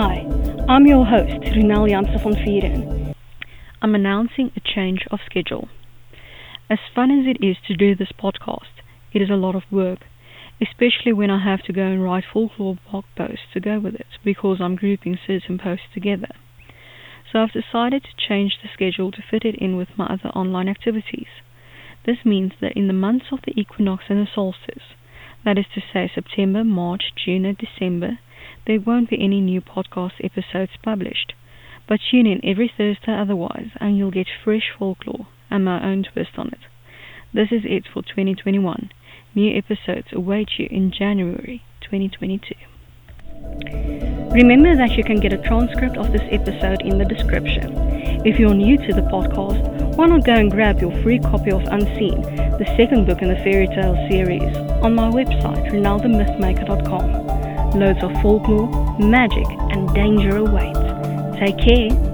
Hi, I'm your host, Ronel Janse van Vuuren. I'm announcing a change of schedule. As fun as it is to do this podcast, it is a lot of work, especially when I have to go and write folklore blog posts to go with it because I'm grouping certain posts together. So I've decided to change the schedule to fit it in with my other online activities. This means that in the months of the equinox and the solstice, that is to say September, March, June, and December, there won't be any new podcast episodes published. But tune in every Thursday otherwise, and you'll get fresh folklore and my own twist on it. This is it for 2021. New episodes await you in January 2022. Remember that you can get a transcript of this episode in the description. If you're new to the podcast, why not go and grab your free copy of Unseen, the second book in the fairy tale series, on my website, ronelthemythmaker.com. Loads of folklore, magic, and danger await. Take care